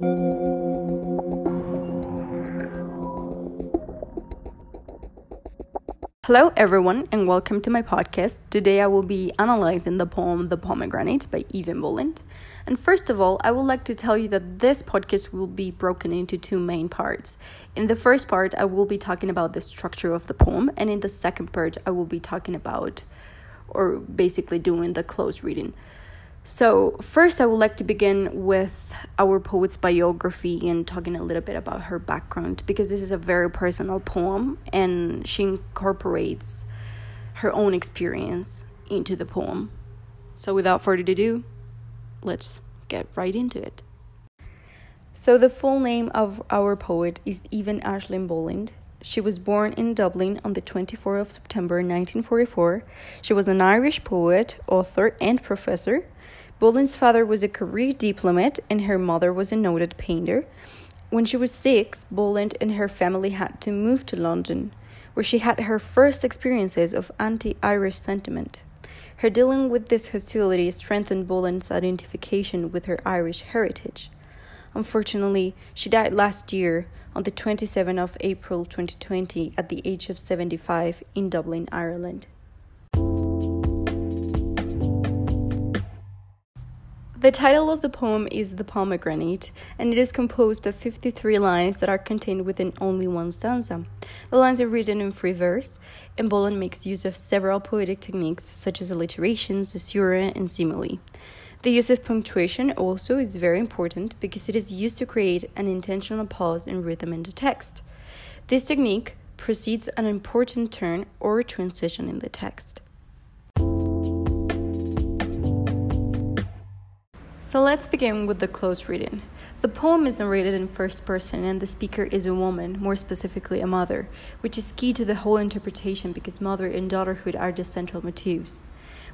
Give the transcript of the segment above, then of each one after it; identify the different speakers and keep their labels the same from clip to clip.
Speaker 1: Hello, everyone, and welcome to my podcast. Today I will be analyzing the poem The Pomegranate by Eavan Boland. And first of all, I would like to tell you that this podcast will be broken into two main parts. In the first part, I will be talking about the structure of the poem, and in the second part, I will be talking about, or basically doing the close reading. So, first, I would like to begin with our poet's biography and talking a little bit about her background because this is a very personal poem and she incorporates her own experience into the poem. So, without further ado, let's get right into it. So, the full name of our poet is Eavan Aisling Boland. She was born in Dublin on the 24th of September 1944. She was an Irish poet, author, and professor. Boland's father was a career diplomat and her mother was a noted painter. When she was six, Boland and her family had to move to London, where she had her first experiences of anti Irish sentiment. Her dealing with this hostility strengthened Boland's identification with her Irish heritage. Unfortunately, she died last year on the 27th of April 2020 at the age of 75 in Dublin, Ireland. The title of the poem is The Pomegranate, and it is composed of 53 lines that are contained within only one stanza. The lines are written in free verse, and Boland makes use of several poetic techniques such as alliteration, caesura, and simile. The use of punctuation also is very important because it is used to create an intentional pause in rhythm in the text. This technique precedes an important turn or transition in the text. So let's begin with the close reading. The poem is narrated in first person, and the speaker is a woman, more specifically a mother, which is key to the whole interpretation because mother and daughterhood are the central motifs.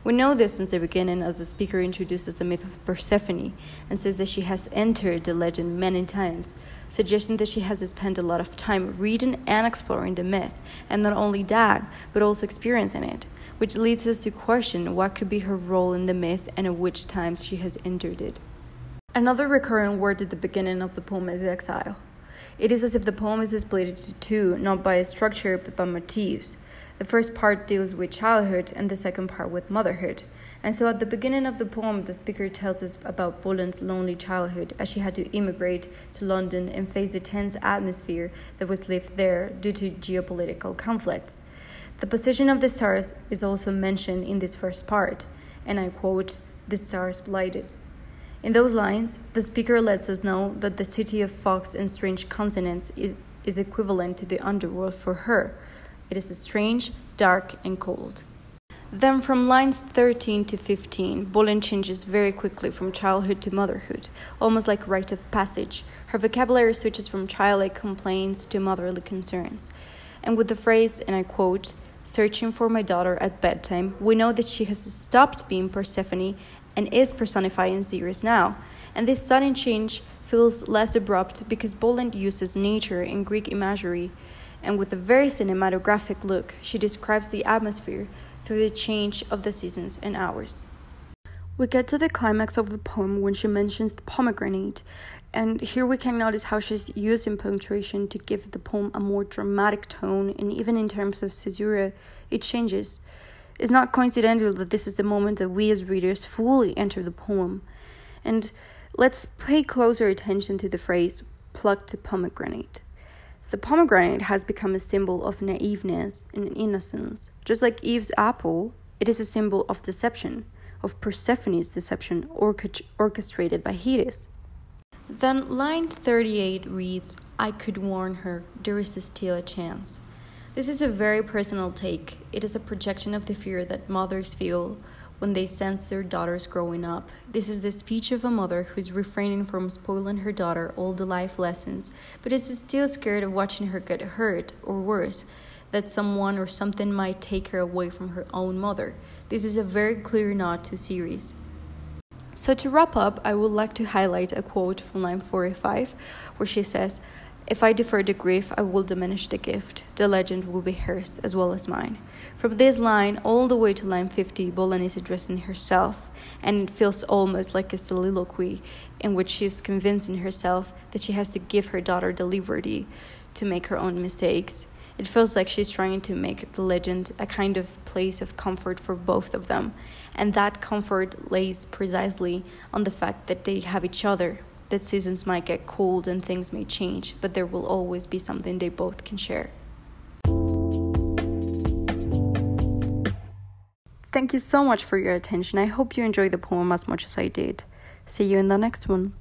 Speaker 1: We know this since the beginning as the speaker introduces the myth of Persephone and says that she has entered the legend many times, suggesting that she has spent a lot of time reading and exploring the myth, and not only that, but also experiencing it which leads us to question what could be her role in the myth and at which times she has entered it. Another recurring word at the beginning of the poem is exile. It is as if the poem is split into two, not by a structure but by motifs. The first part deals with childhood and the second part with motherhood. And so at the beginning of the poem, the speaker tells us about Boland's lonely childhood as she had to immigrate to London and face the tense atmosphere that was lived there due to geopolitical conflicts. The position of the stars is also mentioned in this first part, and I quote, The stars blighted. In those lines, the speaker lets us know that the city of fox and strange consonants is, is equivalent to the underworld for her. It is strange, dark, and cold. Then, from lines 13 to 15, Boland changes very quickly from childhood to motherhood, almost like rite of passage. Her vocabulary switches from childlike complaints to motherly concerns. And with the phrase, and I quote, searching for my daughter at bedtime, we know that she has stopped being Persephone and is personifying Ceres now. And this sudden change feels less abrupt because Boland uses nature and Greek imagery, and with a very cinematographic look, she describes the atmosphere through the change of the seasons and hours. We get to the climax of the poem when she mentions the pomegranate, and here we can notice how she's using punctuation to give the poem a more dramatic tone, and even in terms of caesura, it changes. It's not coincidental that this is the moment that we as readers fully enter the poem. And let's pay closer attention to the phrase plucked pomegranate. The pomegranate has become a symbol of naiveness and innocence. Just like Eve's apple, it is a symbol of deception of Persephone's deception orchestrated by Hades. Then line 38 reads, I could warn her, there is still a chance. This is a very personal take. It is a projection of the fear that mothers feel when they sense their daughters growing up. This is the speech of a mother who is refraining from spoiling her daughter all the life lessons, but is still scared of watching her get hurt, or worse, that someone or something might take her away from her own mother. This is a very clear nod to Ceres. So, to wrap up, I would like to highlight a quote from line 45 where she says, If I defer the grief, I will diminish the gift. The legend will be hers as well as mine. From this line all the way to line 50, Boland is addressing herself, and it feels almost like a soliloquy in which she is convincing herself that she has to give her daughter the liberty to make her own mistakes. It feels like she's trying to make the legend a kind of place of comfort for both of them, and that comfort lays precisely on the fact that they have each other that seasons might get cold and things may change, but there will always be something they both can share. Thank you so much for your attention. I hope you enjoyed the poem as much as I did. See you in the next one.